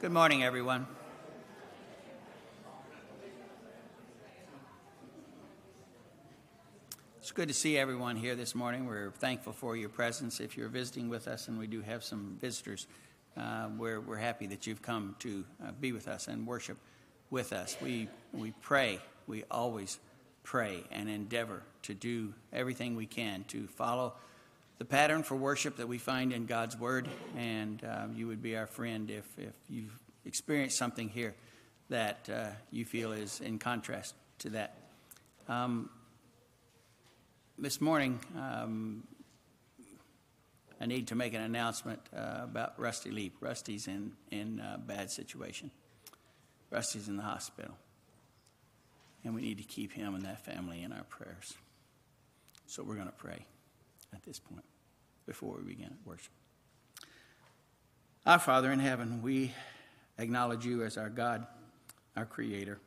Good morning, everyone. It's good to see everyone here this morning. We're thankful for your presence. If you're visiting with us, and we do have some visitors, uh, we're, we're happy that you've come to uh, be with us and worship with us. We, we pray, we always pray and endeavor to do everything we can to follow the pattern for worship that we find in God's Word, and uh, you would be our friend if, if you've experienced something here that uh, you feel is in contrast to that. Um, this morning, um, I need to make an announcement uh, about Rusty Leap. Rusty's in in a bad situation. Rusty's in the hospital, and we need to keep him and that family in our prayers. So we're going to pray at this point before we begin worship. Our Father in heaven, we acknowledge you as our God, our Creator,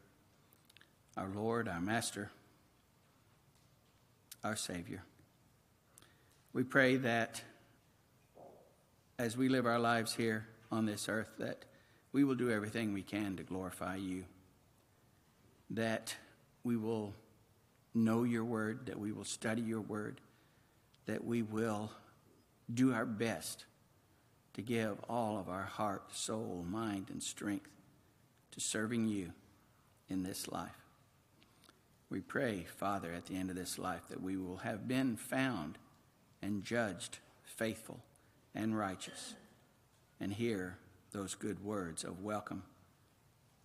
our Lord, our Master, our Savior. We pray that as we live our lives here on this earth, that we will do everything we can to glorify you, that we will know your word, that we will study your word, that we will do our best to give all of our heart, soul, mind, and strength to serving you in this life. We pray, Father, at the end of this life that we will have been found and judged faithful and righteous and hear those good words of welcome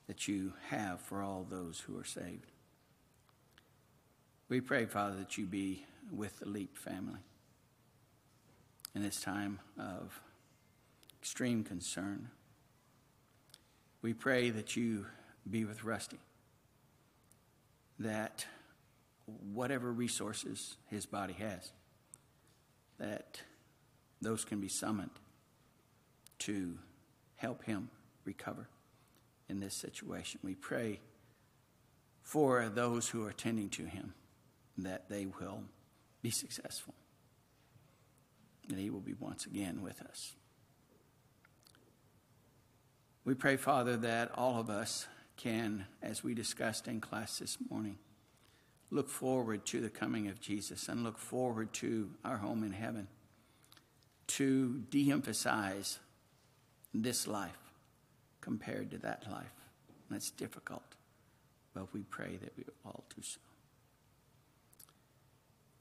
that you have for all those who are saved. We pray, Father, that you be with the Leap family in this time of extreme concern. We pray that you be with Rusty, that whatever resources his body has, that those can be summoned to help him recover in this situation. We pray for those who are tending to him that they will be successful, And he will be once again with us. We pray, Father, that all of us can, as we discussed in class this morning, look forward to the coming of Jesus and look forward to our home in heaven, to de emphasize this life compared to that life. That's difficult, but we pray that we all do so.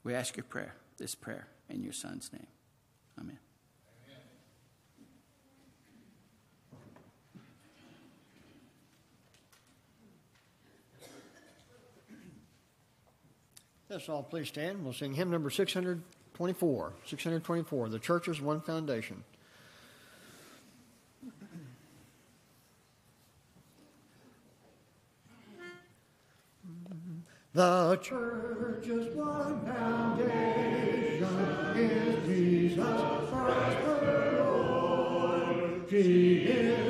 We ask your prayer, this prayer, in your Son's name. Amen. Let's all please stand. We'll sing hymn number 624. 624, The Church's One Foundation. The church's one foundation is Jesus Christ the Lord. She is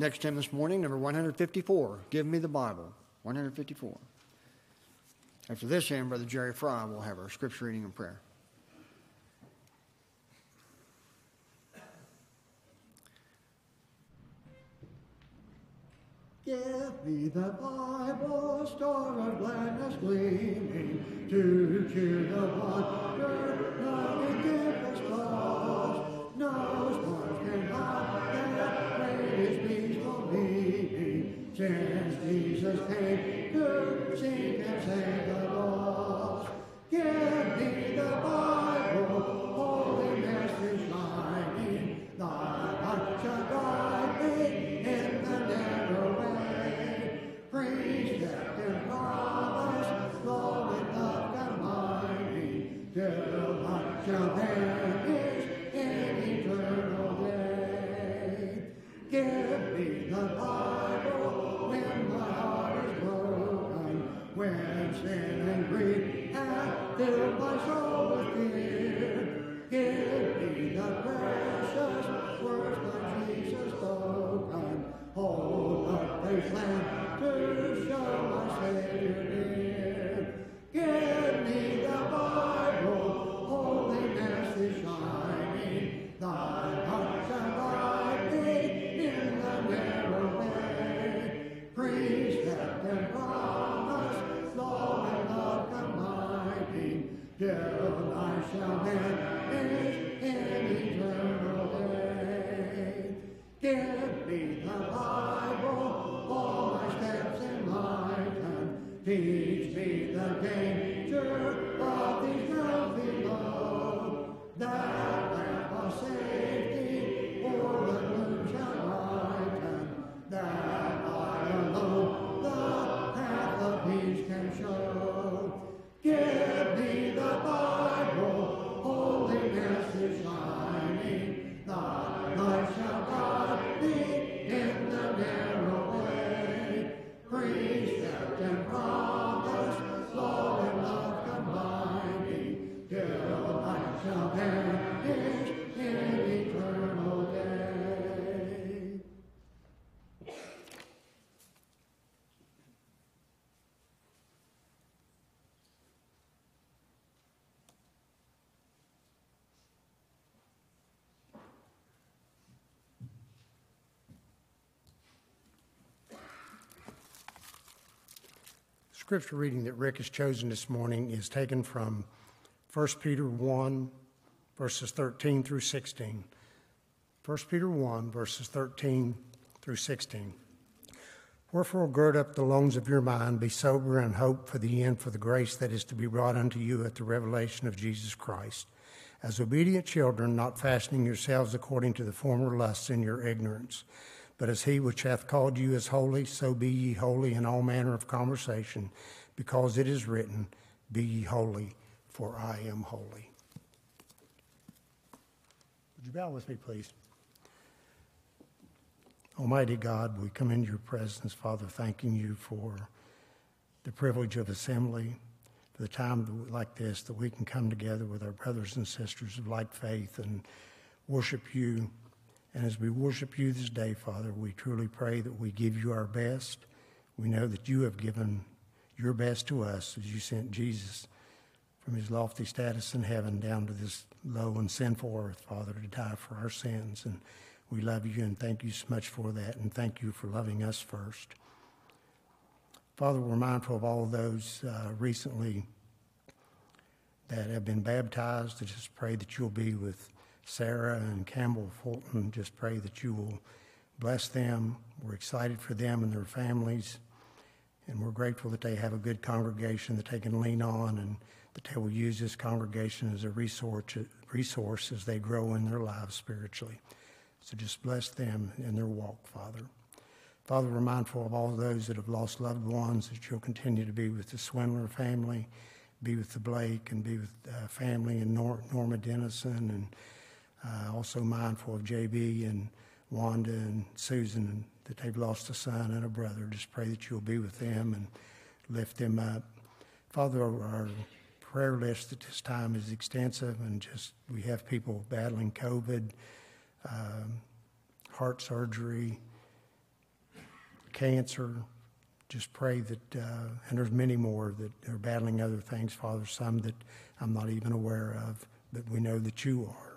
Next hymn this morning, number 154, Give Me the Bible. 154. After this hymn, Brother Jerry Fry will have our scripture reading and prayer. Give me the Bible, star of gladness gleaming, to cheer the wonder, now it gives us lost. No stars can hide since Jesus came to seek and save the lost. Give me the Bible, holiness is shining, thy light shall guide me in the narrow way. Precept and promise, law and love combining, till light shall Scripture reading that Rick has chosen this morning is taken from 1 Peter 1, verses 13 through 16. 1 Peter 1, verses 13 through 16. Wherefore, gird up the loins of your mind, be sober, and hope for the end for the grace that is to be brought unto you at the revelation of Jesus Christ. As obedient children, not fashioning yourselves according to the former lusts in your ignorance, but as he which hath called you is holy, so be ye holy in all manner of conversation, because it is written, Be ye holy, for I am holy. Would you bow with me, please? Almighty God, we come into your presence, Father, thanking you for the privilege of assembly, for the time like this that we can come together with our brothers and sisters of like faith and worship you. And as we worship you this day, Father, we truly pray that we give you our best. We know that you have given your best to us as you sent Jesus from his lofty status in heaven down to this low and sinful earth, Father, to die for our sins. And we love you and thank you so much for that, and thank you for loving us first. Father, we're mindful of all of those uh, recently that have been baptized. I just pray that you'll be with Sarah and Campbell Fulton. Just pray that you will bless them. We're excited for them and their families. And we're grateful that they have a good congregation that they can lean on and that they will use this congregation as a resource, resource as they grow in their lives spiritually. So just bless them in their walk, Father. Father, we're mindful of all those that have lost loved ones, that you'll continue to be with the Swindler family, be with the Blake, and be with uh, family and Nor- Norma Dennison, and uh, also mindful of JB and Wanda and Susan, and that they've lost a son and a brother. Just pray that you'll be with them and lift them up. Father, our, prayer list at this time is extensive, and just we have people battling COVID, um, heart surgery, cancer. Just pray that, uh, and there's many more that are battling other things, Father, some that I'm not even aware of, but we know that you are.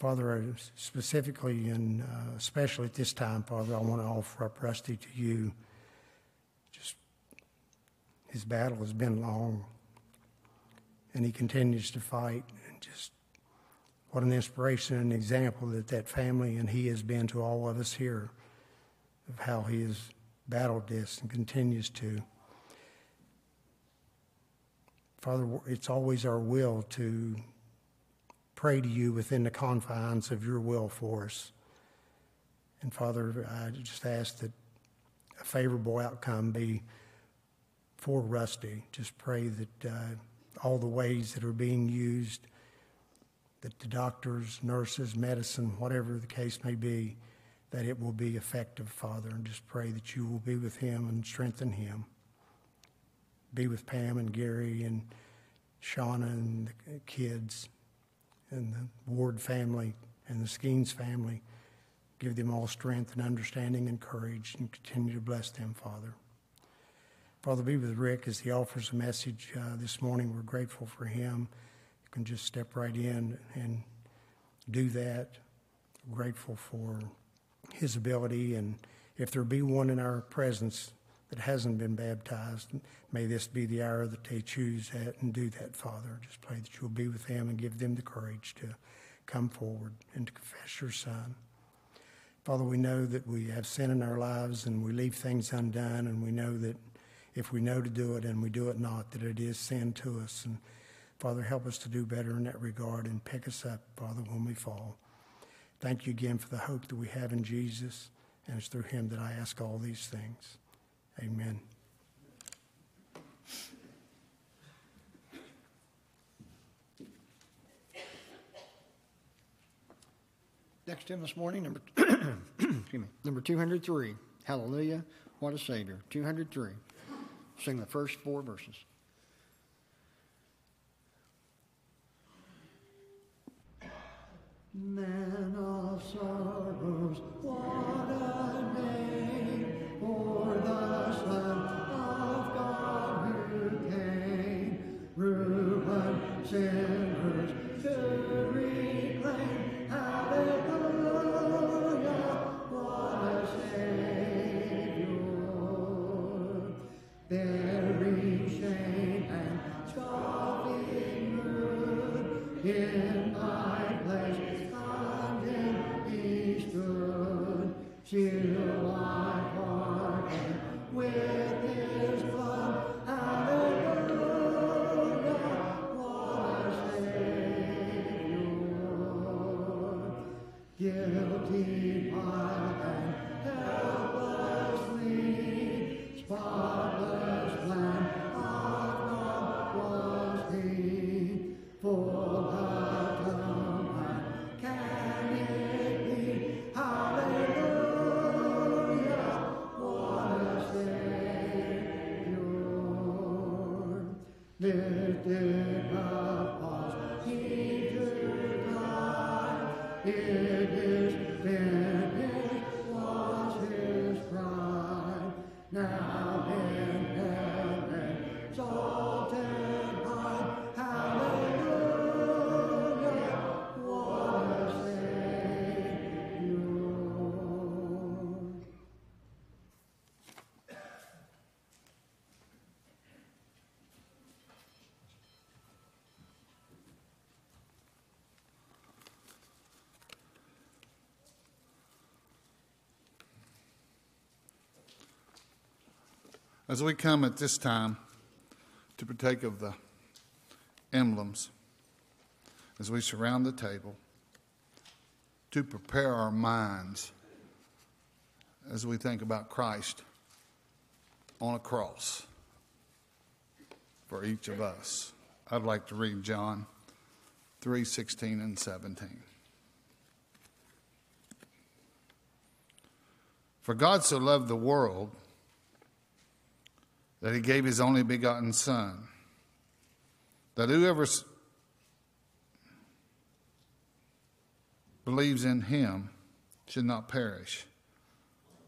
Father, specifically and uh, especially at this time, Father, I want to offer up Rusty to you. Just his battle has been long, and he continues to fight. And just what an inspiration and example that that family and he has been to all of us here of how he has battled this and continues to. Father, it's always our will to pray to you within the confines of your will for us. And Father, I just ask that a favorable outcome be for Rusty. Just pray that uh, all the ways that are being used, that the doctors, nurses, medicine, whatever the case may be, that it will be effective, Father. And just pray that you will be with him and strengthen him. Be with Pam and Gary and Shauna and the kids and the Ward family and the Skeens family. Give them all strength and understanding and courage and continue to bless them, Father. Father, be with Rick as he offers a message uh, this morning. We're grateful for him. You can just step right in and do that. Grateful for his ability, and if there be one in our presence that hasn't been baptized, may this be the hour that they choose that and do that, Father. Just pray that you'll be with them and give them the courage to come forward and to confess your Son. Father, we know that we have sin in our lives and we leave things undone, and we know that if we know to do it and we do it not, that it is sin to us. And Father, help us to do better in that regard and pick us up, Father, when we fall. Thank you again for the hope that we have in Jesus, and it's through him that I ask all these things. Amen. Next hymn this morning, number, excuse me, number 203. Hallelujah, what a Savior. 203. Sing the first four verses. Man of sorrows, what Lifted up he to die. It is finished As we come at this time to partake of the emblems, as we surround the table, to prepare our minds as we think about Christ on a cross for each of us. I'd like to read John 3 16 and 17. For God so loved the world that he gave his only begotten Son, that whoever believes in him should not perish,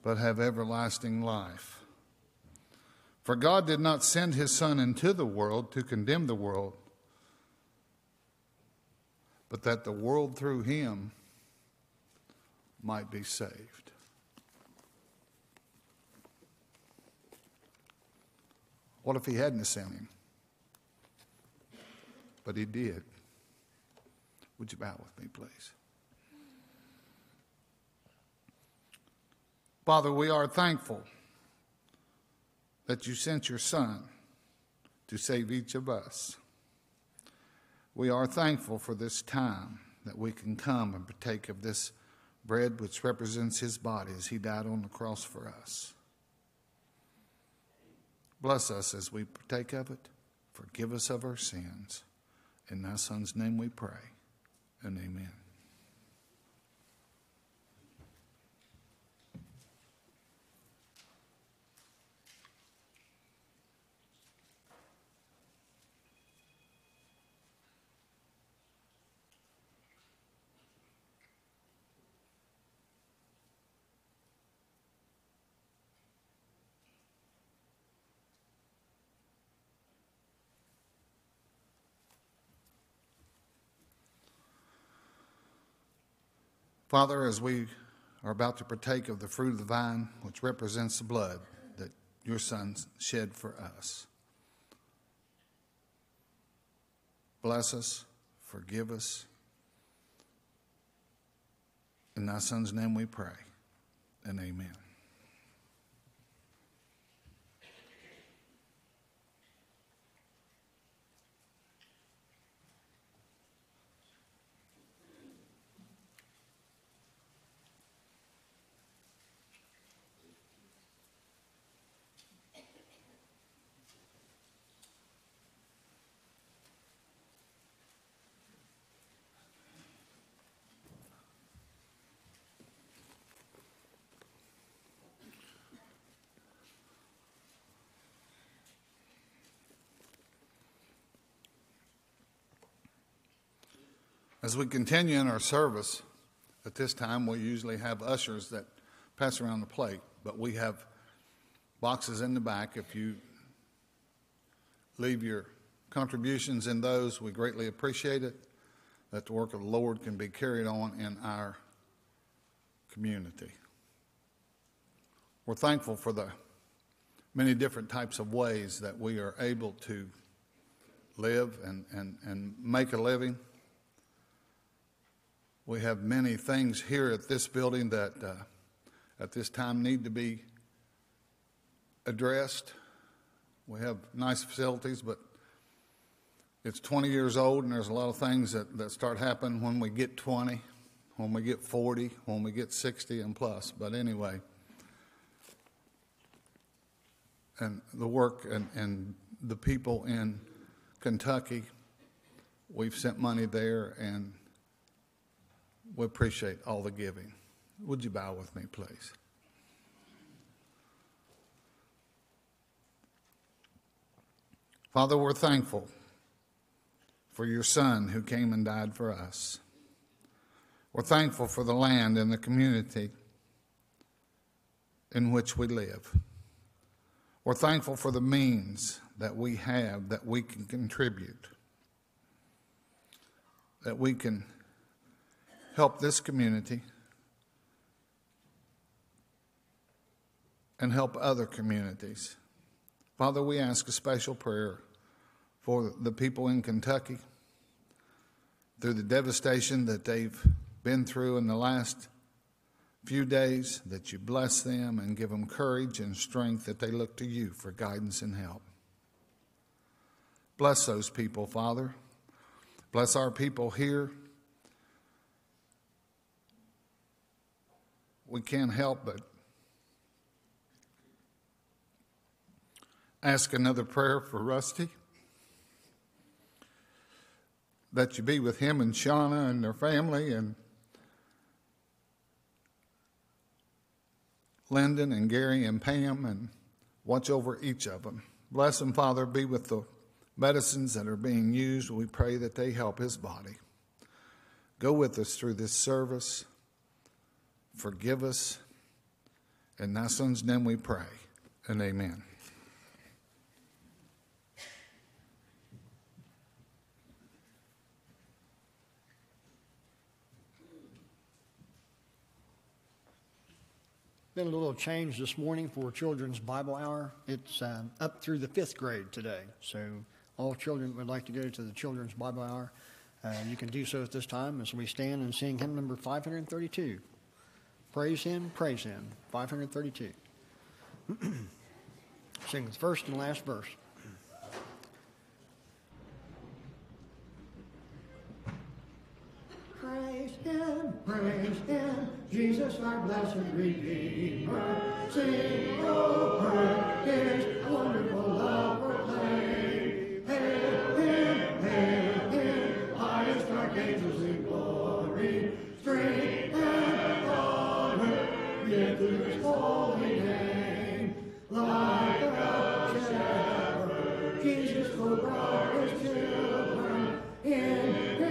but have everlasting life. For God did not send his Son into the world to condemn the world, but that the world through him might be saved. What if he hadn't sent him? But he did. Would you bow with me, please? Father, we are thankful that you sent your Son to save each of us. We are thankful for this time that we can come and partake of this bread which represents his body as he died on the cross for us. Bless us as we partake of it. Forgive us of our sins. In thy Son's name we pray, and amen. Father, as we are about to partake of the fruit of the vine, which represents the blood that your Son shed for us, bless us, forgive us. In thy Son's name we pray, and amen. As we continue in our service, at this time we usually have ushers that pass around the plate, but we have boxes in the back. If you leave your contributions in those, we greatly appreciate it, that the work of the Lord can be carried on in our community. We're thankful for the many different types of ways that we are able to live and, and, and make a living. We have many things here at this building that uh, at this time need to be addressed. We have nice facilities, but it's 20 years old, and there's a lot of things that, that start happening when we get 20, when we get 40, when we get 60 and plus. But anyway, and the work and, and the people in Kentucky, we've sent money there, and we appreciate all the giving. Would you bow with me, please? Father, we're thankful for your Son who came and died for us. We're thankful for the land and the community in which we live. We're thankful for the means that we have that we can contribute, that we can help this community and help other communities. Father, we ask a special prayer for the people in Kentucky through the devastation that they've been through in the last few days, that you bless them and give them courage and strength that they look to you for guidance and help. Bless those people, Father. Bless our people here. We can't help but ask another prayer for Rusty. That you be with him and Shauna and their family and Lyndon and Gary and Pam and watch over each of them. Bless them, Father. Be with the medicines that are being used. We pray that they help his body. Go with us through this service. Forgive us In thy son's name we pray, and amen. Been a little change this morning for Children's Bible Hour. It's um, up through the fifth grade today. So all children would like to go to the Children's Bible Hour. Uh, you can do so at this time as we stand and sing hymn number 532. Praise Him, praise Him. 532. sing the first and last verse. Praise Him, praise Him, Jesus our blessed Redeemer. Sing, oh, praise His wonderful love proclaim. Hail Him, hail Him, highest archangels in glory. Strength will guard His children in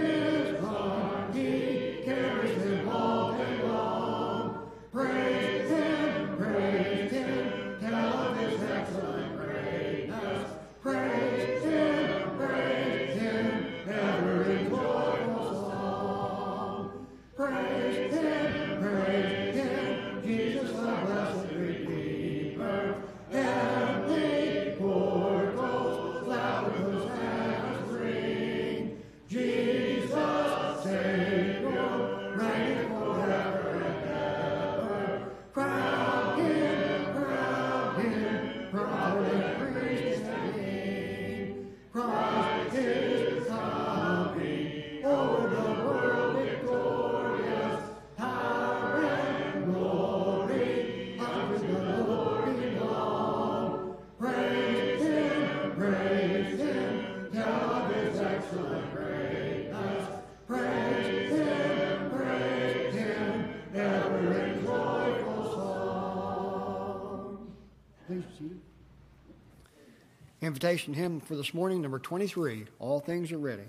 Invitation hymn for this morning, number 23. All things are ready.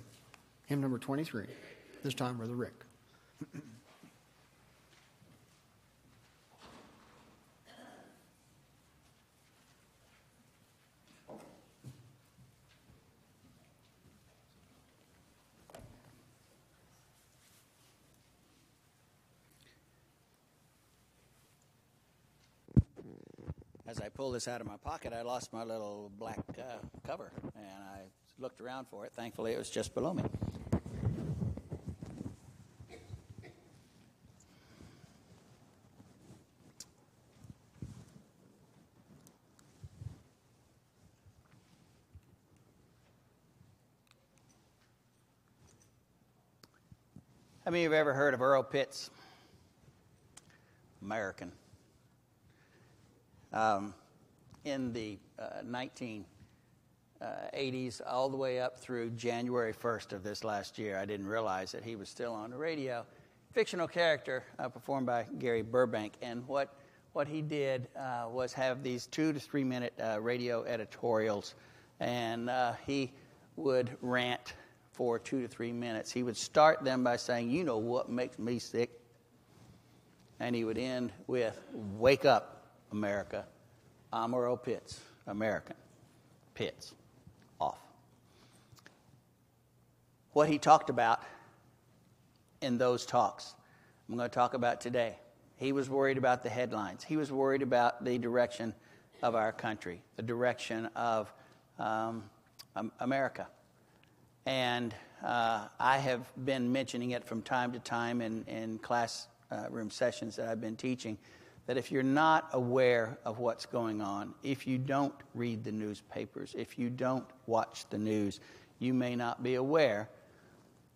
Hymn number 23. This time, Brother Rick. As I pulled this out of my pocket, I lost my little black uh, cover, and I looked around for it. Thankfully, it was just below me. How many of you have ever heard of Earl Pitts? American. Um, in the uh, 1980s, all the way up through January 1st of this last year, I didn't realize that he was still on the radio. Fictional character uh, performed by Gary Burbank. And what, what he did uh, was have these two to three minute uh, radio editorials. And uh, he would rant for two to three minutes. He would start them by saying, You know what makes me sick? And he would end with, Wake up, America. I'm Pitts, American. Pitts. Off. What he talked about in those talks, I'm going to talk about today. He was worried about the headlines. He was worried about the direction of our country, the direction of um, America. And uh, I have been mentioning it from time to time in, in classroom uh, sessions that I've been teaching that if you're not aware of what's going on, if you don't read the newspapers, if you don't watch the news, you may not be aware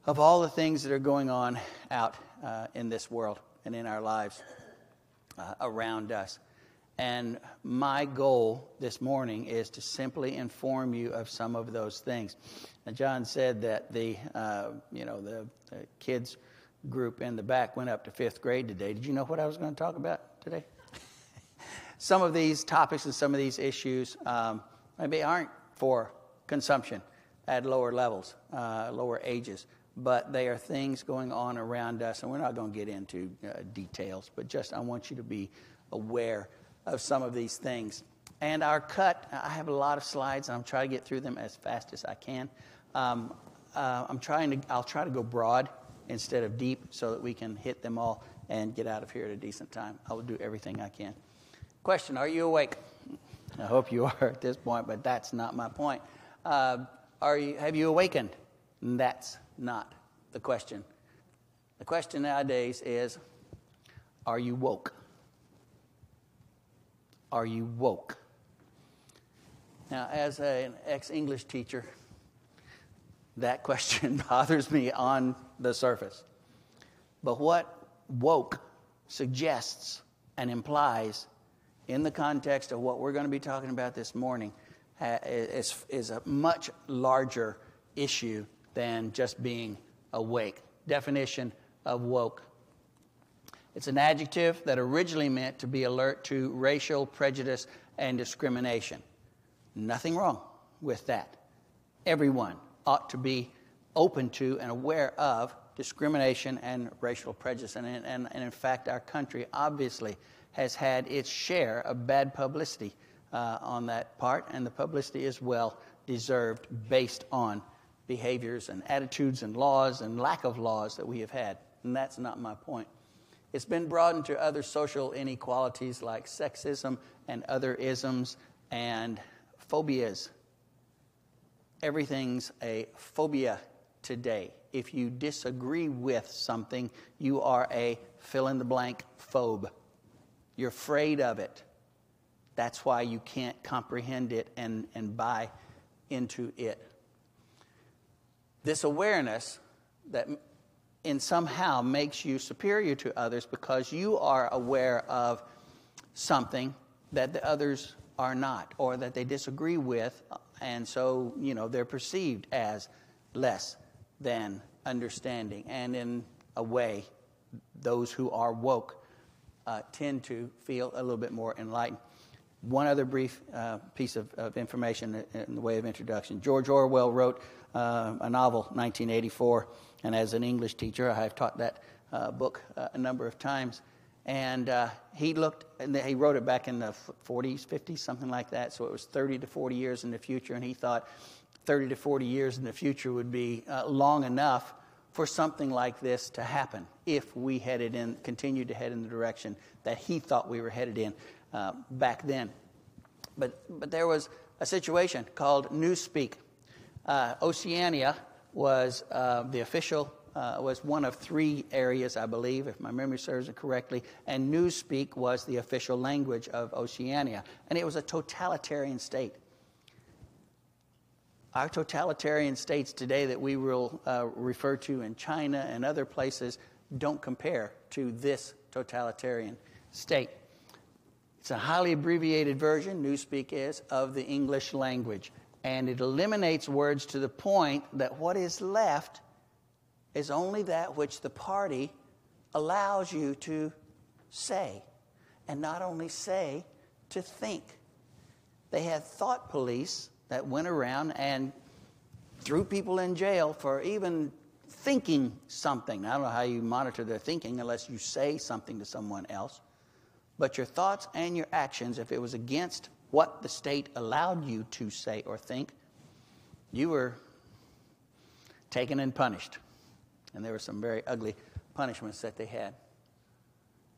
of all the things that are going on out uh, in this world and in our lives uh, around us. And my goal this morning is to simply inform you of some of those things. John said that the, uh, you know, the, the kids group in the back went up to fifth grade today. Did you know what I was going to talk about today? some of these topics and some of these issues um, maybe aren't for consumption at lower levels, uh, lower ages, but they are things going on around us, and we're not going to get into uh, details, but just I want you to be aware of some of these things. And our cut, I have a lot of slides, and I'm trying to get through them as fast as I can. Um, uh, I'm trying to, I'll try to go broad instead of deep so that we can hit them all and get out of here at a decent time. I will do everything I can. Question Are you awake? I hope you are at this point, but that's not my point. Uh, are you, have you awakened? That's not the question. The question nowadays is Are you woke? Are you woke? Now, as an ex English teacher, that question bothers me on the surface. But what woke suggests and implies in the context of what we're going to be talking about this morning is, is a much larger issue than just being awake. Definition of woke. It's an adjective that originally meant to be alert to racial prejudice and discrimination. Nothing wrong with that. Everyone ought to be open to and aware of discrimination and racial prejudice. And, and, and in fact, our country obviously has had its share of bad publicity uh, on that part, and the publicity is well deserved based on behaviors and attitudes and laws and lack of laws that we have had. And that's not my point. It's been broadened to other social inequalities like sexism and other isms and phobias. Everything's a phobia today. If you disagree with something, you are a fill in the blank phobe. You're afraid of it. That's why you can't comprehend it and, and buy into it. This awareness that in somehow makes you superior to others because you are aware of something that the others are not or that they disagree with and so you know they're perceived as less than understanding and in a way those who are woke uh, tend to feel a little bit more enlightened one other brief uh, piece of, of, information in the way of introduction george orwell wrote uh, a novel 1984 and as an english teacher i have taught that uh, book uh, a number of times and uh, he looked, and he wrote it back in the 40s, 50s, something like that. So it was 30 to 40 years in the future. And he thought 30 to 40 years in the future would be uh, long enough for something like this to happen if we headed in, continued to head in the direction that he thought we were headed in uh, back then. But, but there was a situation called Newspeak. Uh, Oceania was uh, the official uh, was one of three areas, I believe, if my memory serves it correctly, and Newspeak was the official language of Oceania. And it was a totalitarian state. Our totalitarian states today that we will uh, refer to in China and other places don't compare to this totalitarian state. It's a highly abbreviated version, Newspeak is, of the English language. And it eliminates words to the point that what is left is only that which the party allows you to say. And not only say, to think. They had thought police that went around and threw people in jail for even thinking something. I don't know how you monitor their thinking unless you say something to someone else. But your thoughts and your actions, if it was against what the state allowed you to say or think, you were taken and punished. And there were some very ugly punishments that they had.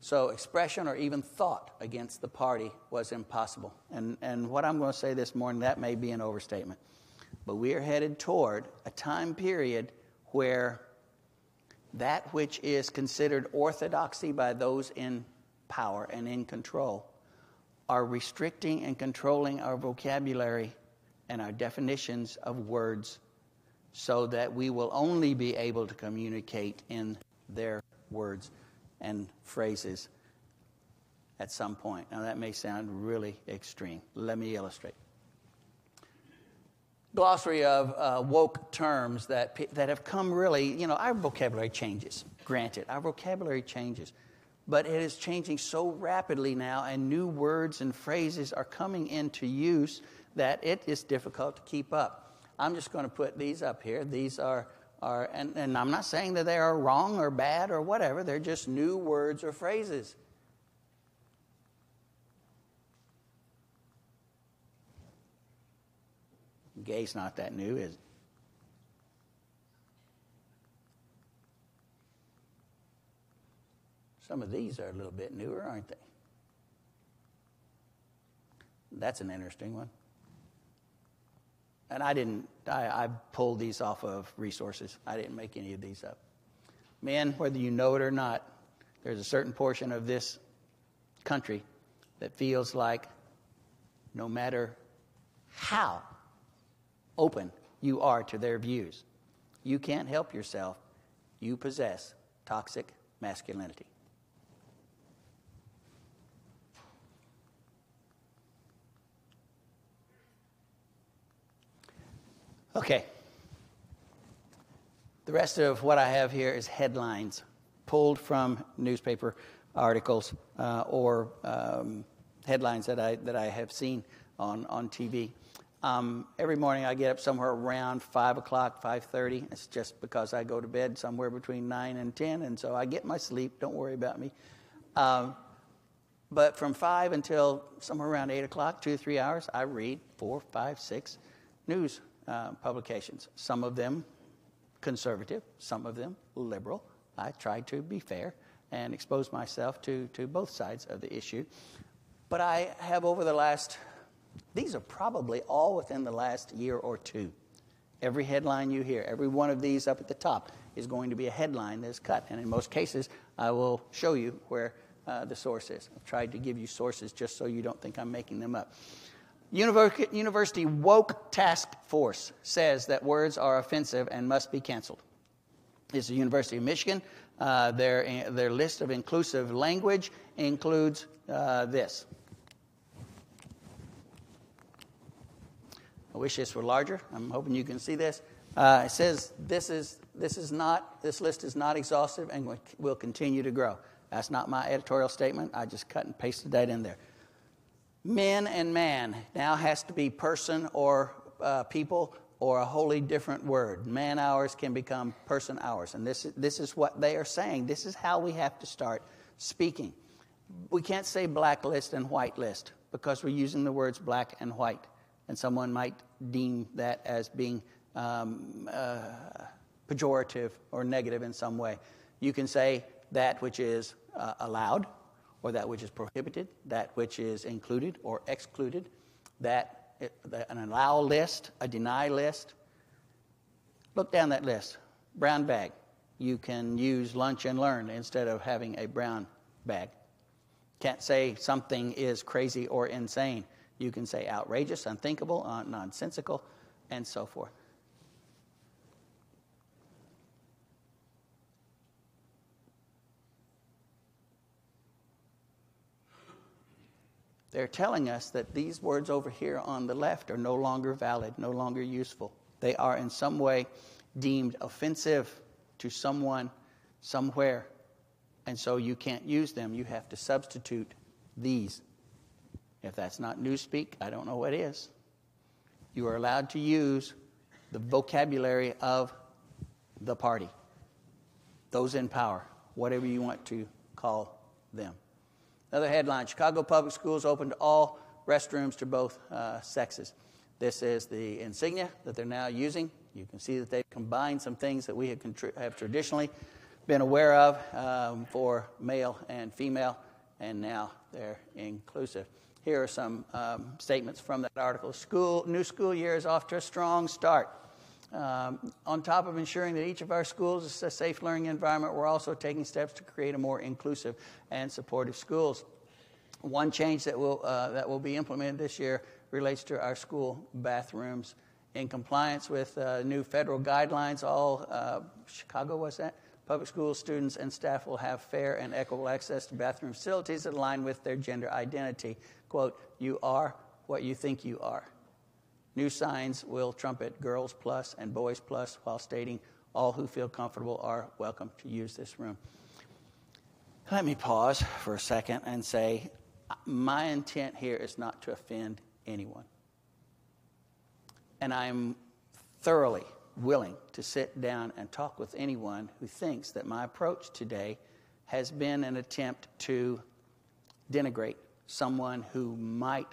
So, expression or even thought against the party was impossible. And, and what I'm going to say this morning, that may be an overstatement. But we are headed toward a time period where that which is considered orthodoxy by those in power and in control are restricting and controlling our vocabulary and our definitions of words so that we will only be able to communicate in their words and phrases at some point. Now, that may sound really extreme. Let me illustrate. Glossary of uh, woke terms that, that have come really, you know, our vocabulary changes, granted, our vocabulary changes, but it is changing so rapidly now, and new words and phrases are coming into use that it is difficult to keep up. I'm just going to put these up here. These are, and, and I'm not saying that they are wrong or bad or whatever, they're just new words or phrases. Gay's not that new, is it? Some of these are a little bit newer, aren't they? That's an interesting one. And I didn't, I, I pulled these off of resources. I didn't make any of these up. Men, whether you know it or not, there's a certain portion of this country that feels like no matter how open you are to their views, you can't help yourself. You possess toxic masculinity. Okay. The rest of what I have here is headlines pulled from newspaper articles uh, or um, headlines that I, that I have seen on, on TV. Um, every morning I get up somewhere around 5 o'clock, 5.30. It's just because I go to bed somewhere between 9 and 10, and so I get my sleep. Don't worry about me. Um, but from 5 until somewhere around 8 o'clock, two three hours, I read four, five, six news uh, publications. Some of them conservative, some of them liberal. I try to be fair and expose myself to, to both sides of the issue. But I have over the last, these are probably all within the last year or two. Every headline you hear, every one of these up at the top is going to be a headline that's cut. And in most cases, I will show you where uh, the source is. I've tried to give you sources just so you don't think I'm making them up. University Woke Task Force says that words are offensive and must be canceled. It's the University of Michigan. Uh, their, their list of inclusive language includes uh, this. I wish this were larger. I'm hoping you can see this. Uh, it says this is, this is not, this list is not exhaustive and will continue to grow. That's not my editorial statement. I just cut and pasted that in there men and man now has to be person or uh, people or a wholly different word. Man hours can become person hours. And this, this is what they are saying. This is how we have to start speaking. We can't say black list and white list because we're using the words black and white. And someone might deem that as being um, uh, pejorative or negative in some way. You can say that which is uh, allowed or that which is prohibited, that which is included or excluded, that an allow list, a deny list. Look down that list. Brown bag. You can use lunch and learn instead of having a brown bag. Can't say something is crazy or insane. You can say outrageous, unthinkable, nonsensical, and so forth. They're telling us that these words over here on the left are no longer valid, no longer useful. They are in some way deemed offensive to someone somewhere, and so you can't use them. You have to substitute these. If that's not newspeak, I don't know what is. You are allowed to use the vocabulary of the party, those in power, whatever you want to call them. Another headline Chicago Public Schools open to all restrooms to both uh, sexes. This is the insignia that they're now using. You can see that they've combined some things that we have, contri- have traditionally been aware of um, for male and female, and now they're inclusive. Here are some um, statements from that article. School, new school year is off to a strong start. Um, on top of ensuring that each of our schools is a safe learning environment, we're also taking steps to create a more inclusive and supportive schools. One change that will, uh, that will be implemented this year relates to our school bathrooms. In compliance with uh, new federal guidelines, all uh, Chicago was that public school students and staff will have fair and equitable access to bathroom facilities that align with their gender identity. Quote, you are what you think you are. New signs will trumpet girls plus and boys plus while stating all who feel comfortable are welcome to use this room. Let me pause for a second and say my intent here is not to offend anyone. And I'm thoroughly willing to sit down and talk with anyone who thinks that my approach today has been an attempt to denigrate someone who might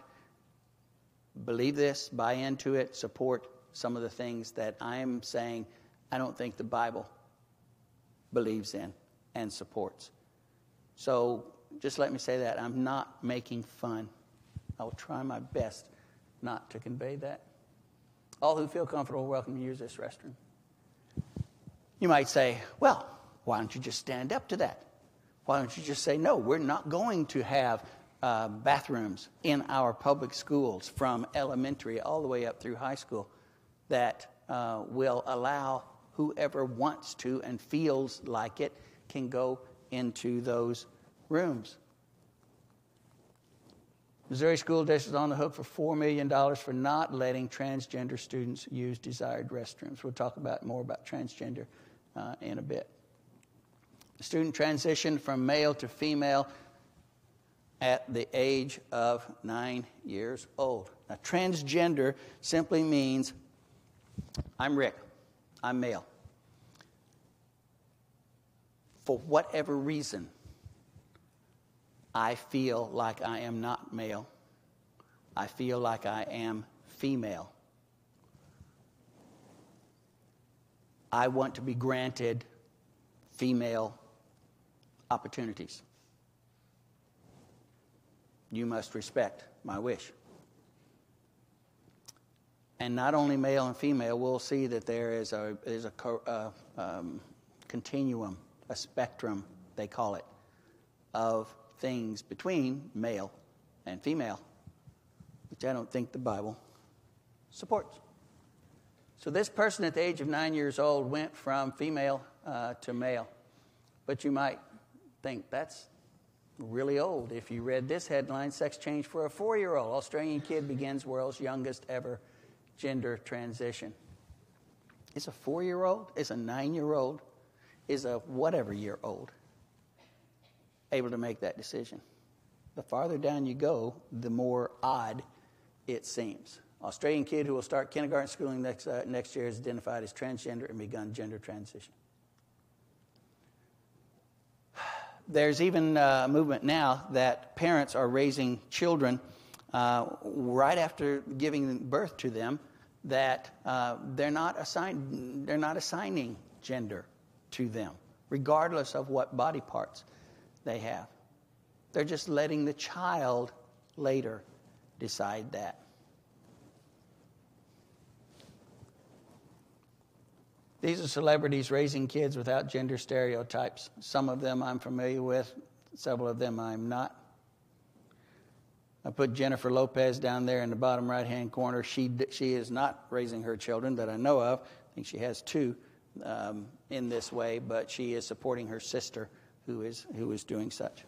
believe this, buy into it, support some of the things that I am saying I don't think the Bible believes in and supports. So just let me say that. I'm not making fun. I will try my best not to convey that. All who feel comfortable, welcome to use this restroom. You might say, well, why don't you just stand up to that? Why don't you just say, no, we're not going to have uh, bathrooms in our public schools from elementary all the way up through high school that uh, will allow whoever wants to and feels like it can go into those rooms. Missouri School District is on the hook for $4 million for not letting transgender students use desired restrooms. We'll talk about more about transgender uh, in a bit. Student transitioned from male to female at the age of nine years old. Now, transgender simply means I'm Rick, I'm male. For whatever reason, I feel like I am not male. I feel like I am female. I want to be granted female opportunities. You must respect my wish. And not only male and female, we'll see that there is a, is a uh, um, continuum, a spectrum, they call it, of things between male and female, which I don't think the Bible supports. So, this person at the age of nine years old went from female uh, to male. But you might think that's really old. If you read this headline, Sex Change for a Four Year Old Australian Kid Begins World's Youngest Ever Gender Transition. Is a four year old, is a nine year old, is a whatever year old able to make that decision. The farther down you go, the more odd it seems. Australian kid who will start kindergarten schooling next, uh, next year is identified as transgender and begun gender transition. There's even uh, a movement now that parents are raising children uh, right after giving birth to them that uh, they're, not assign- they're not assigning gender to them, regardless of what body parts they have. They're just letting the child later decide that. These are celebrities raising kids without gender stereotypes. Some of them I'm familiar with, several of them I'm not. I put Jennifer Lopez down there in the bottom right hand corner. She, she is not raising her children that I know of. I think she has two um, in this way, but she is supporting her sister who is, who is doing such.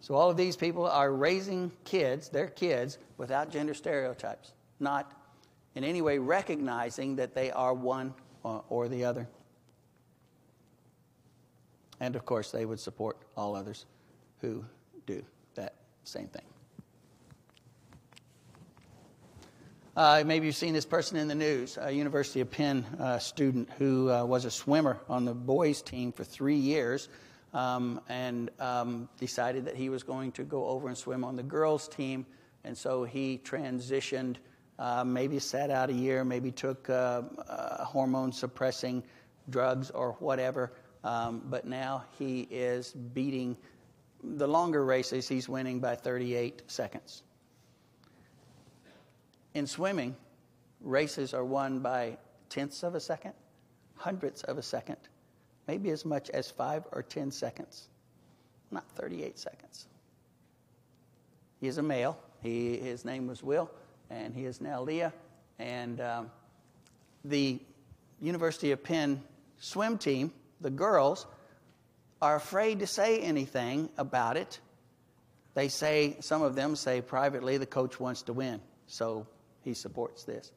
So, all of these people are raising kids, their kids, without gender stereotypes, not in any way recognizing that they are one or the other. And of course, they would support all others who do that same thing. Uh, maybe you've seen this person in the news, a University of Penn uh, student who uh, was a swimmer on the boys' team for three years um, and um, decided that he was going to go over and swim on the girls' team. And so he transitioned uh, maybe sat out a year, maybe took uh, uh, hormone suppressing drugs or whatever. Um, but now he is beating the longer races, he's winning by 38 seconds. In swimming, races are won by tenths of a second, hundredths of a second, maybe as much as five or 10 seconds, not 38 seconds. He's a male. He, his name was Will and he is now Lia. And um, the University of Penn swim team, the girls, are afraid to say anything about it. They say, some of them say privately, the coach wants to win, so he supports this.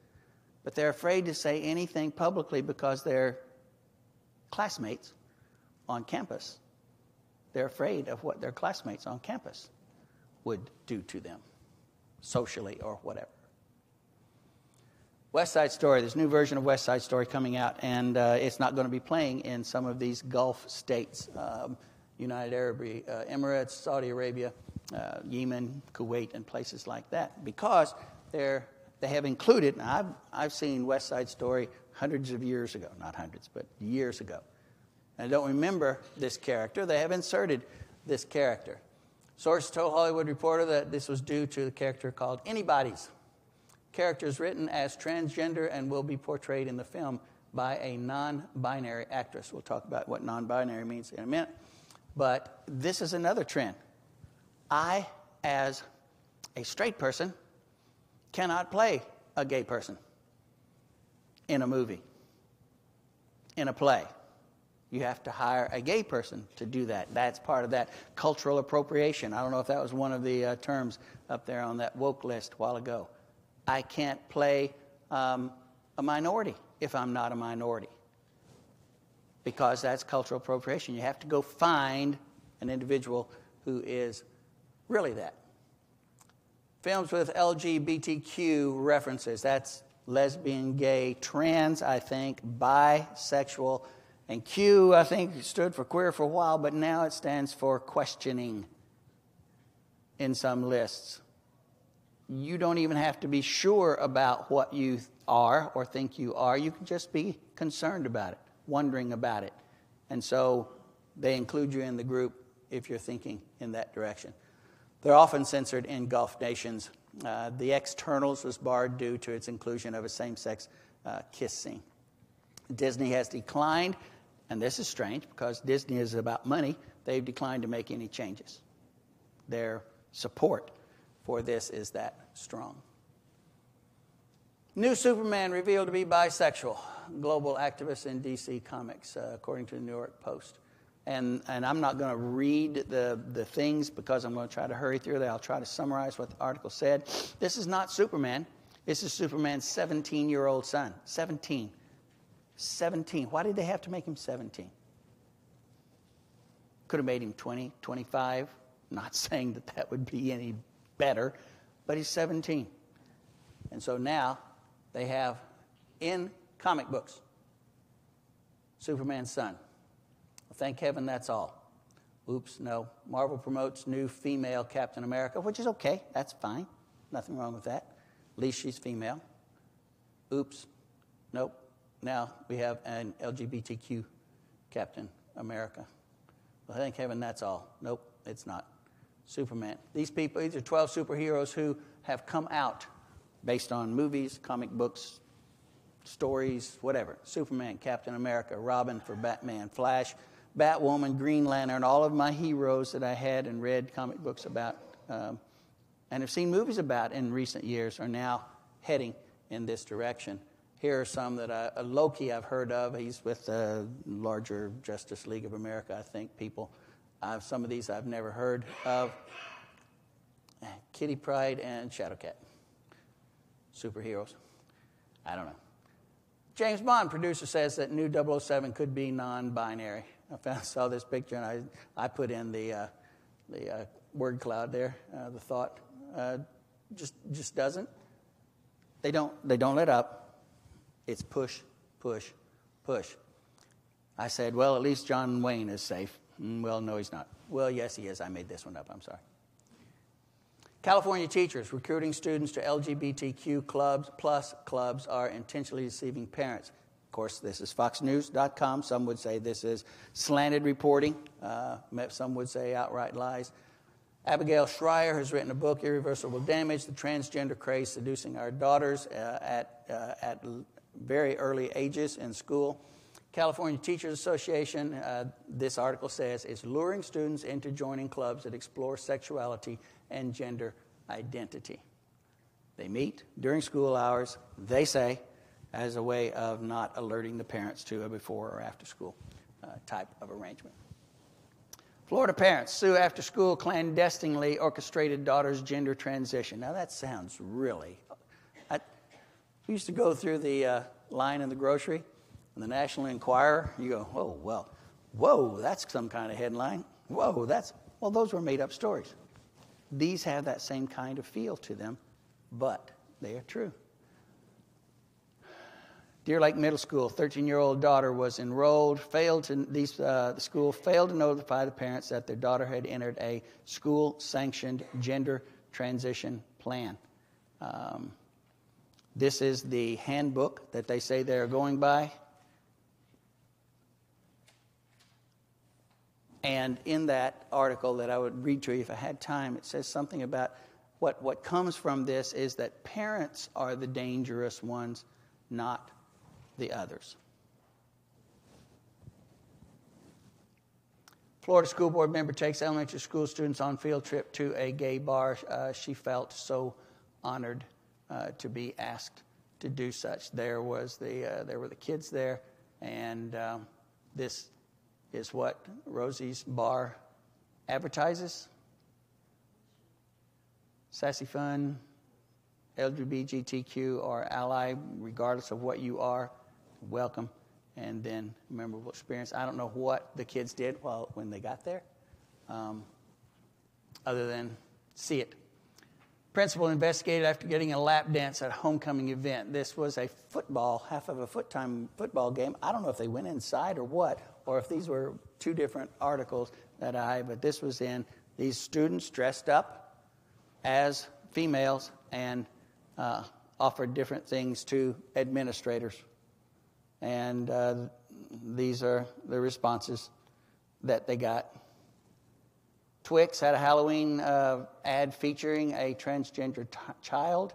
But they're afraid to say anything publicly because they're classmates on campus. They're afraid of what their classmates on campus would do to them, socially or whatever. West Side Story, There's a new version of West Side Story coming out, and uh, it's not going to be playing in some of these Gulf states um, United Arab uh, Emirates, Saudi Arabia, uh, Yemen, Kuwait, and places like that because they're they have included, and I've, I've seen West Side Story hundreds of years ago, not hundreds, but years ago. And I don't remember this character. They have inserted this character. Source told Hollywood Reporter that this was due to the character called Anybody's. Character is written as transgender and will be portrayed in the film by a non binary actress. We'll talk about what non binary means in a minute. But this is another trend. I, as a straight person, cannot play a gay person in a movie, in a play. You have to hire a gay person to do that. That's part of that cultural appropriation. I don't know if that was one of the uh, terms up there on that woke list a while ago. I can't play um, a minority if I'm not a minority because that's cultural appropriation. You have to go find an individual who is really that. Films with LGBTQ references that's lesbian, gay, trans, I think, bisexual, and Q, I think, stood for queer for a while, but now it stands for questioning in some lists. You don't even have to be sure about what you are or think you are. You can just be concerned about it, wondering about it. And so they include you in the group if you're thinking in that direction. They're often censored in Gulf nations. Uh, the Eternals was barred due to its inclusion of a same sex uh, kiss scene. Disney has declined, and this is strange because Disney is about money, they've declined to make any changes. Their support for this is that strong. New Superman revealed to be bisexual, global activist in DC Comics, uh, according to the New York Post and, and I'm not going to read the, the things because I'm going to try to hurry through that. I'll try to summarize what the article said. This is not Superman. This is Superman's 17 year old son. 17. 17. Why did they have to make him 17? Could have made him 20, 25. Not saying that that would be any better, but he's 17. And so now they have in comic books Superman's son. Thank heaven that's all. Oops, no. Marvel promotes new female Captain America, which is okay. That's fine. Nothing wrong with that. At least she's female. Oops. Nope. Now we have an LGBTQ Captain America. Well, thank heaven that's all. Nope, it's not. Superman. These people, these are 12 superheroes who have come out based on movies, comic books, stories, whatever. Superman, Captain America, Robin for Batman, Flash, Batwoman, Green Lantern, all of my heroes that I had and read comic books about um, and have seen movies about in recent years are now heading in this direction. Here are some that I, Loki I've heard of. He's with the larger Justice League of America, I think, people. Uh, some of these I've never heard of. Kitty Pryde and Shadowcat. Superheroes. I don't know. James Bond producer says that new 007 could be non binary. I found, saw this picture and I, I put in the, uh, the uh, word cloud there, uh, the thought. Uh, just, just doesn't. They don't, they don't let up. It's push, push, push. I said, well, at least John Wayne is safe. Mm, well, no, he's not. Well, yes, he is. I made this one up. I'm sorry. California teachers recruiting students to LGBTQ clubs plus clubs are intentionally deceiving parents. Of course, this is FoxNews.com. Some would say this is slanted reporting. Uh, some would say outright lies. Abigail Shrier has written a book, Irreversible Damage The Transgender Craze Seducing Our Daughters uh, at, uh, at very early ages in school. California Teachers Association, uh, this article says, is luring students into joining clubs that explore sexuality and gender identity. They meet during school hours, they say, as a way of not alerting the parents to a before or after school uh, type of arrangement. Florida parents sue after school clandestinely orchestrated daughter's gender transition. Now that sounds really. I, used to go through the uh, line in the grocery, the National Enquirer. You go, oh well, whoa, that's some kind of headline. Whoa, that's well, those were made up stories. These have that same kind of feel to them, but they are true. Deer Lake Middle School, 13 year old daughter was enrolled, failed to, these, uh, the school failed to notify the parents that their daughter had entered a school sanctioned gender transition plan. Um, This is the handbook that they say they're going by. And in that article that I would read to you if I had time, it says something about what, what comes from this is that parents are the dangerous ones, not the others. Florida School Board member takes elementary school students on field trip to a gay bar. Uh, she felt so honored uh, to be asked to do such. There was the uh, there were the kids there, and um, this is what Rosie's bar advertises. Sassy fun, LGBTQ or ally, regardless of what you are, welcome and then memorable experience. I don't know what the kids did while when they got there, um, other than see it. Principal investigated after getting a lap dance at a homecoming event. This was a football, half of a foot time football game. I don't know if they went inside or what, or if these were two different articles that I, but this was in these students dressed up as females and uh, offered different things to administrators. And uh, these are the responses that they got. Twix had a Halloween uh, ad featuring a transgender t- child,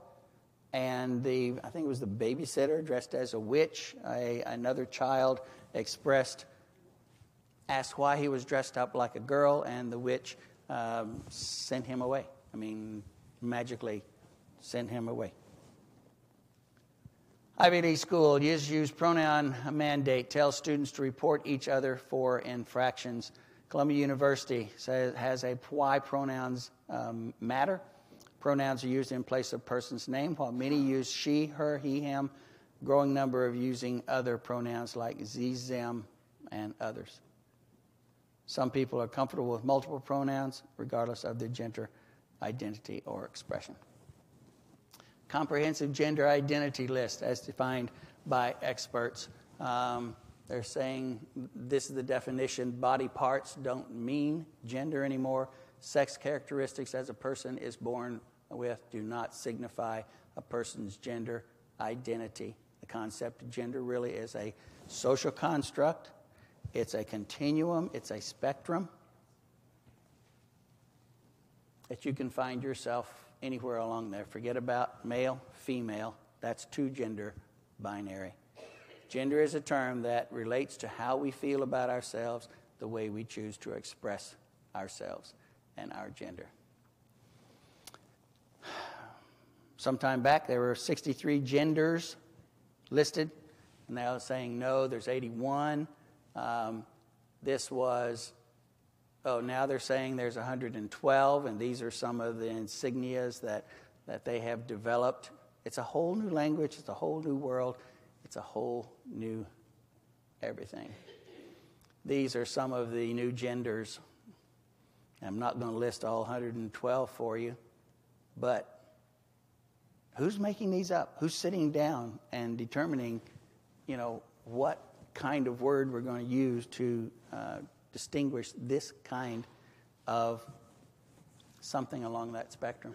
and the I think it was the babysitter dressed as a witch. A, another child expressed, asked why he was dressed up like a girl, and the witch um, sent him away. I mean, magically sent him away. Ivy League School use pronoun mandate tells students to report each other for infractions. Columbia University says, has a why pronouns um, matter. Pronouns are used in place of person's name, while many use she, her, he, him. Growing number of using other pronouns like ze, them, and others. Some people are comfortable with multiple pronouns, regardless of their gender identity or expression comprehensive gender identity list as defined by experts. Um, they're saying this is the definition body parts don't mean gender anymore. Sex characteristics as a person is born with do not signify a person's gender identity. The concept of gender really is a social construct, it's a continuum, it's a spectrum that you can find yourself anywhere along there. Forget about male, female. That's two gender binary. Gender is a term that relates to how we feel about ourselves, the way we choose to express ourselves and our gender. Sometime back, there were 63 genders listed. And now saying no, there's 81. Um, this was oh, now they're saying there's 112, and these are some of the insignias that, that they have developed. It's a whole new language, it's a whole new world, it's a whole new everything. These are some of the new genders. I'm not going to list all 112 for you, but who's making these up? Who's sitting down and determining, you know, what kind of word we're going to use to uh, distinguish this kind of something along that spectrum.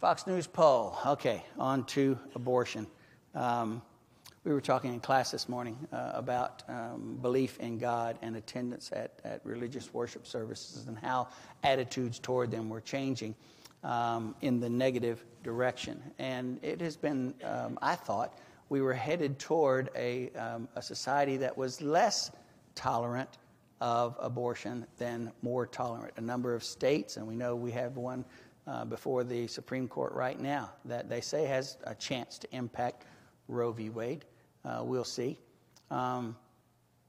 Fox News poll. Okay, on to abortion. Um, we were talking in class this morning uh, about um, belief in God and attendance at, at religious worship services and how attitudes toward them were changing um, in the negative direction. And it has been, um, I thought, we were headed toward a, um, a society that was less tolerant of abortion than more tolerant. A number of states, and we know we have one uh, before the Supreme Court right now that they say has a chance to impact Roe v. Wade. Uh, we'll see. Um,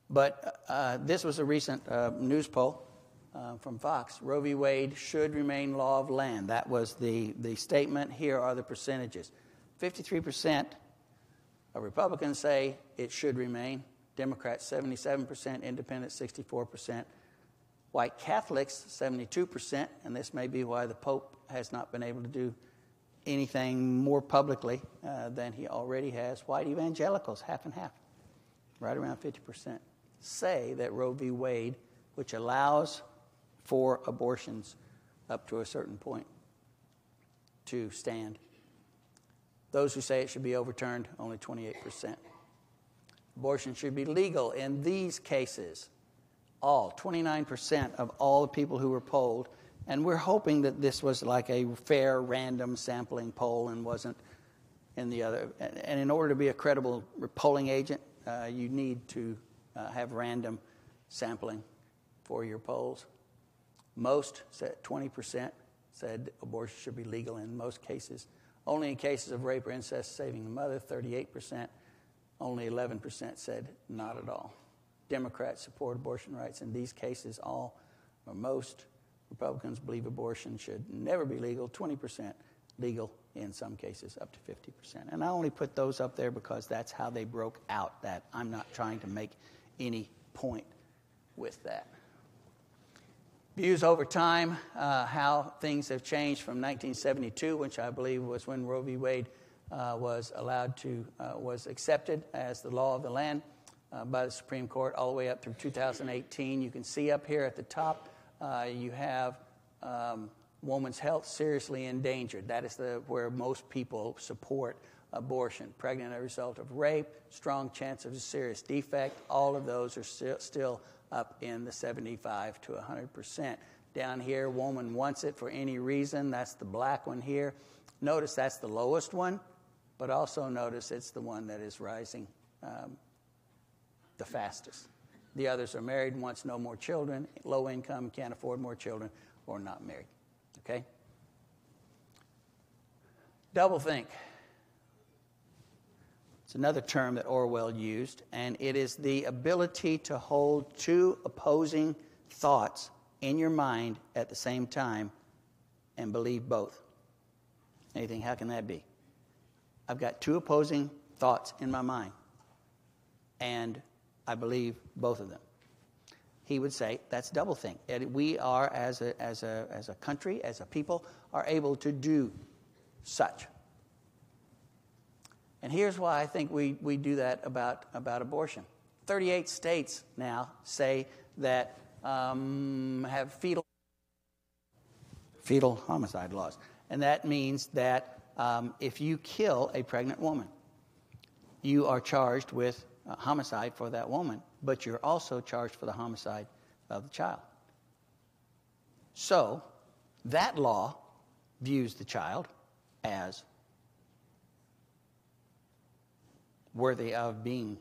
but uh, this was a recent uh, news poll uh, from Fox. Roe v. Wade should remain law of land. That was the, the statement. Here are the percentages 53% of Republicans say it should remain. Democrats 77%, Independents 64%, white Catholics 72%, and this may be why the Pope has not been able to do anything more publicly uh, than he already has. White evangelicals, half and half, right around 50%, say that Roe v. Wade, which allows for abortions up to a certain point to stand. Those who say it should be overturned, only 28%. Abortion should be legal in these cases. All, 29% of all the people who were polled. And we're hoping that this was like a fair, random sampling poll and wasn't in the other. And in order to be a credible polling agent, uh, you need to uh, have random sampling for your polls. Most 20% said abortion should be legal in most cases. Only in cases of rape or incest, saving the mother, 38%. Only 11% said not at all. Democrats support abortion rights in these cases. All or most Republicans believe abortion should never be legal, 20% legal in some cases, up to 50%. And I only put those up there because that's how they broke out that. I'm not trying to make any point with that. Views over time, uh, how things have changed from 1972, which I believe was when Roe v. Wade uh, was allowed to, uh, was accepted as the law of the land uh, by the Supreme Court, all the way up through 2018. You can see up here at the top, uh, you have um, woman's health seriously endangered. That is the, where most people support abortion. Pregnant as a result of rape, strong chance of a serious defect, all of those are still, still up in the 75 to 100%. Down here, woman wants it for any reason. That's the black one here. Notice that's the lowest one, but also notice it's the one that is rising um, the fastest. The others are married, wants no more children, low income, can't afford more children, or not married. Okay? Double think. It's another term that Orwell used, and it is the ability to hold two opposing thoughts in your mind at the same time and believe both. Anything, how can that be? I've got two opposing thoughts in my mind, and I believe both of them. He would say that's double think. We are, as a, as, a, as a country, as a people, are able to do such. And here's why I think we, we do that about, about abortion. 38 states now say that um, have fetal, fetal homicide laws. And that means that um, if you kill a pregnant woman, you are charged with homicide for that woman, but you're also charged for the homicide of the child. So, that law views the child as worthy of being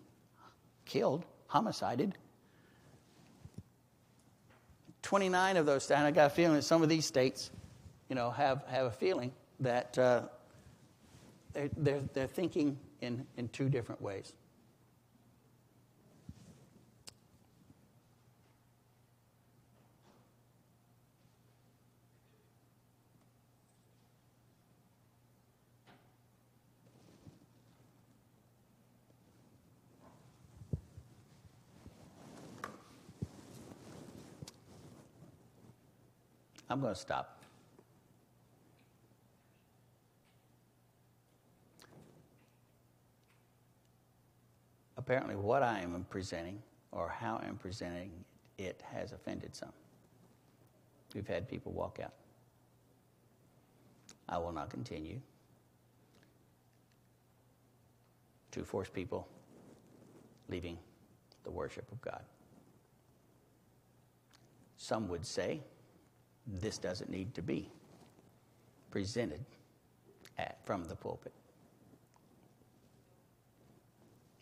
killed, homicided. 29 of those, and I got a feeling that some of these states, you know, have, have a feeling that uh, they're, they're, they're thinking in, in two different ways. I'm going to stop. Apparently, what I am presenting or how I'm presenting it has offended some. We've had people walk out. I will not continue to force people leaving the worship of God. Some would say this doesn't need to be presented at, from the pulpit.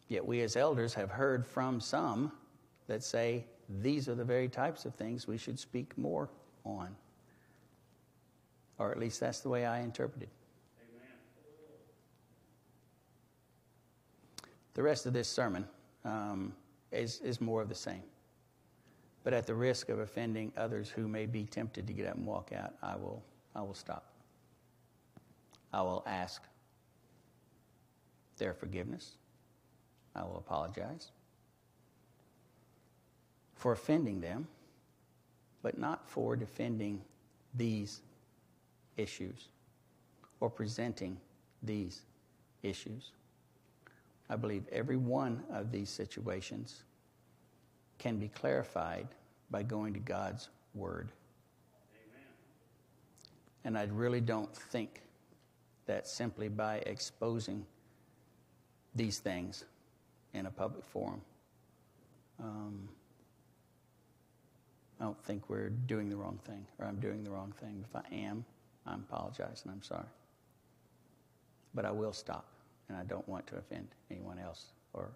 Yet we as elders have heard from some that say these are the very types of things we should speak more on. Or at least that's the way I interpret it. Amen. The rest of this sermon um, is, is more of the same. But at the risk of offending others who may be tempted to get up and walk out, I will, I will stop. I will ask their forgiveness. I will apologize for offending them, but not for defending these issues or presenting these issues. I believe every one of these situations can be clarified by going to God's Word. Amen. And I really don't think that simply by exposing these things in a public forum, um, I don't think we're doing the wrong thing, or I'm doing the wrong thing. If I am, I apologize and I'm sorry. But I will stop, and I don't want to offend anyone else or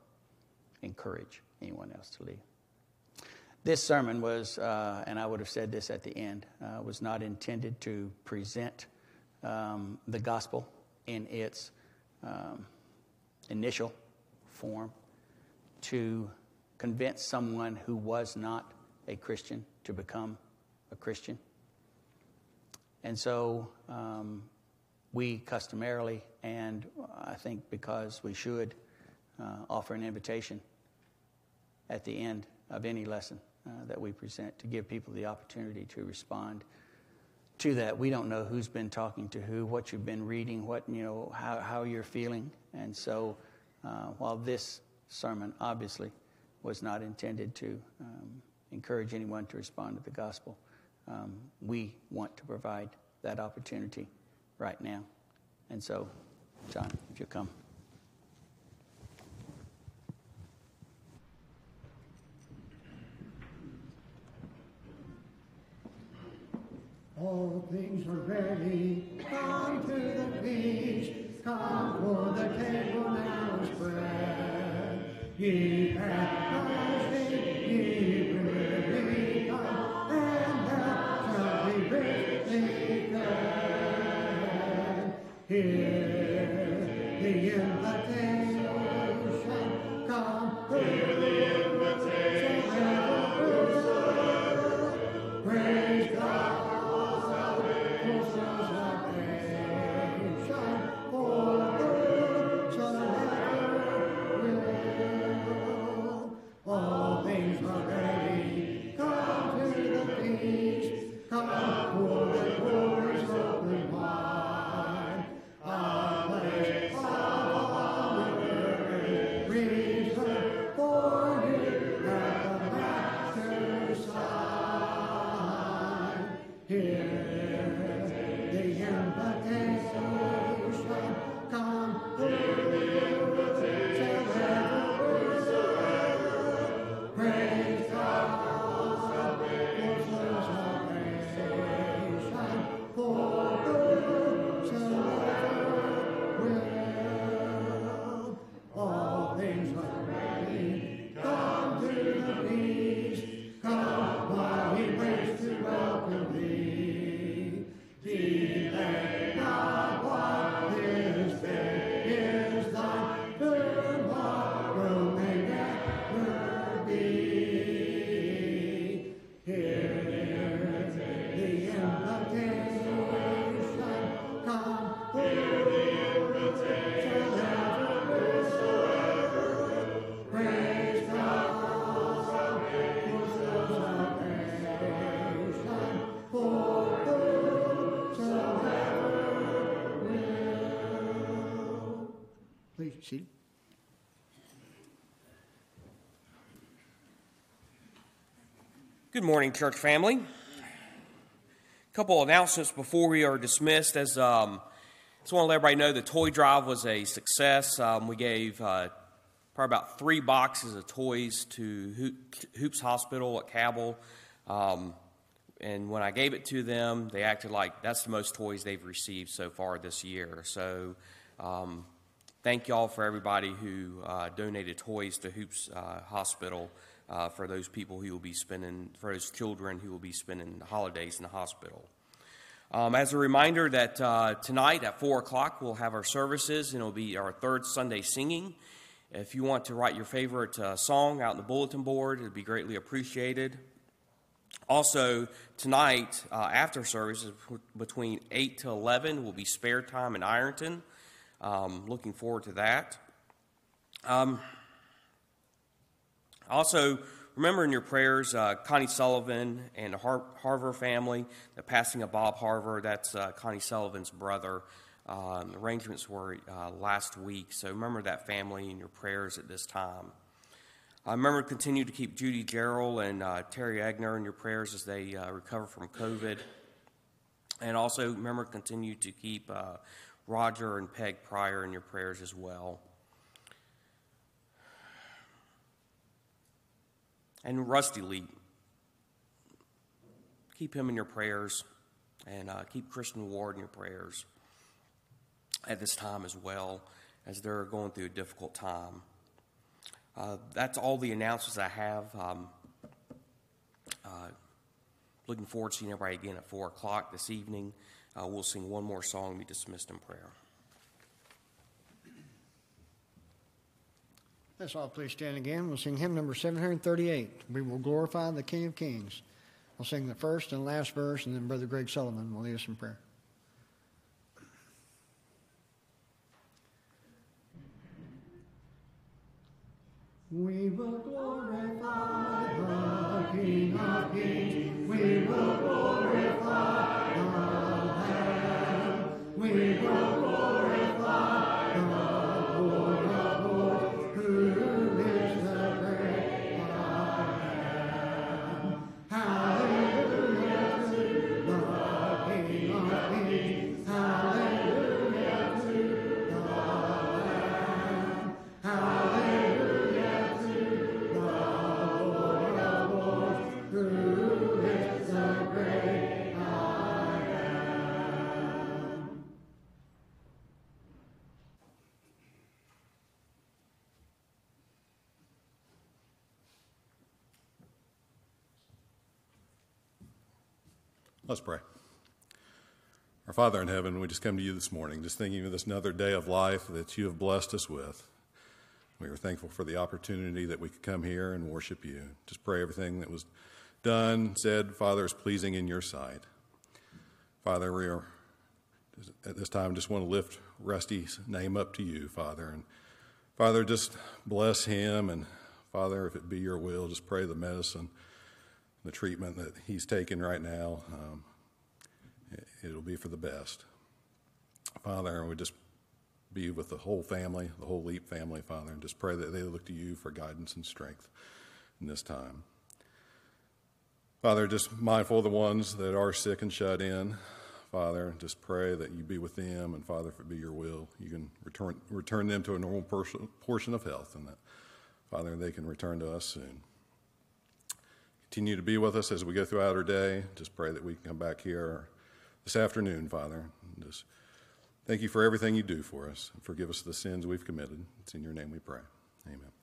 encourage anyone else to leave. This sermon was, uh, and I would have said this at the end, uh, was not intended to present um, the gospel in its um, initial form, to convince someone who was not a Christian to become a Christian. And so um, we customarily, and I think because we should, uh, offer an invitation at the end of any lesson uh, that we present to give people the opportunity to respond to that. We don't know who's been talking to who, what you've been reading, what you know, how, how you're feeling, and so uh, while this sermon obviously was not intended to um, encourage anyone to respond to the gospel, um, we want to provide that opportunity right now, and so, John, if you'll come. All things are ready, come to the feast, come for the table now is spread. Ye thirsty, ye really come, and thou shalt be richly fed. Hear the invitation, Good morning, church family. A couple announcements before we are dismissed. As um, just want to let everybody know, the toy drive was a success. Um, we gave uh, probably about three boxes of toys to Hoops Hospital at Cabell. Um, and when I gave it to them, they acted like that's the most toys they've received so far this year. So, um, thank y'all for everybody who uh, donated toys to Hoops uh, Hospital uh, for those people who will be spending, for those children who will be spending the holidays in the hospital. Um, as a reminder that uh, tonight at 4 o'clock we'll have our services and it'll be our third Sunday singing. If you want to write your favorite uh, song out in the bulletin board, it'd be greatly appreciated. Also, tonight uh, after services between 8 to 11 will be spare time in Ironton. Um, looking forward to that. Um, also, remember in your prayers uh, Connie Sullivan and the Har- Harver family, the passing of Bob Harver. That's uh, Connie Sullivan's brother. Um, arrangements were uh, last week, so remember that family in your prayers at this time. Uh, remember continue to keep Judy Gerald and uh, Terry Egner in your prayers as they uh, recover from COVID. And also remember continue to keep uh, Roger and Peg Pryor in your prayers as well. And Rusty Lee, keep him in your prayers and uh, keep Christian Ward in your prayers at this time as well as they're going through a difficult time. Uh, that's all the announcements I have. Um, uh, looking forward to seeing everybody again at 4 o'clock this evening. Uh, we'll sing one more song and be dismissed in prayer. Let's all please stand again. We'll sing hymn number 738. We will glorify the King of Kings. We'll sing the first and last verse, and then Brother Greg Sullivan will lead us in prayer. We will glorify Let's pray. Our Father in heaven, we just come to you this morning, just thinking of this another day of life that you have blessed us with. We are thankful for the opportunity that we could come here and worship you. Just pray everything that was done, said, Father, is pleasing in your sight. Father, we are at this time just want to lift Rusty's name up to you, Father. And Father, just bless him. And Father, if it be your will, just pray the medicine the treatment that he's taking right now, um, it- it'll be for the best. Father, I would just be with the whole family, the whole Leap family, Father, and just pray that they look to you for guidance and strength in this time. Father, just mindful of the ones that are sick and shut in. Father, just pray that you be with them, and Father, if it be your will, you can return, return them to a normal portion of health, and that, Father, they can return to us soon. Continue to be with us as we go throughout our day. Just pray that we can come back here this afternoon, Father. Just thank you for everything you do for us. Forgive us the sins we've committed. It's in your name we pray. Amen.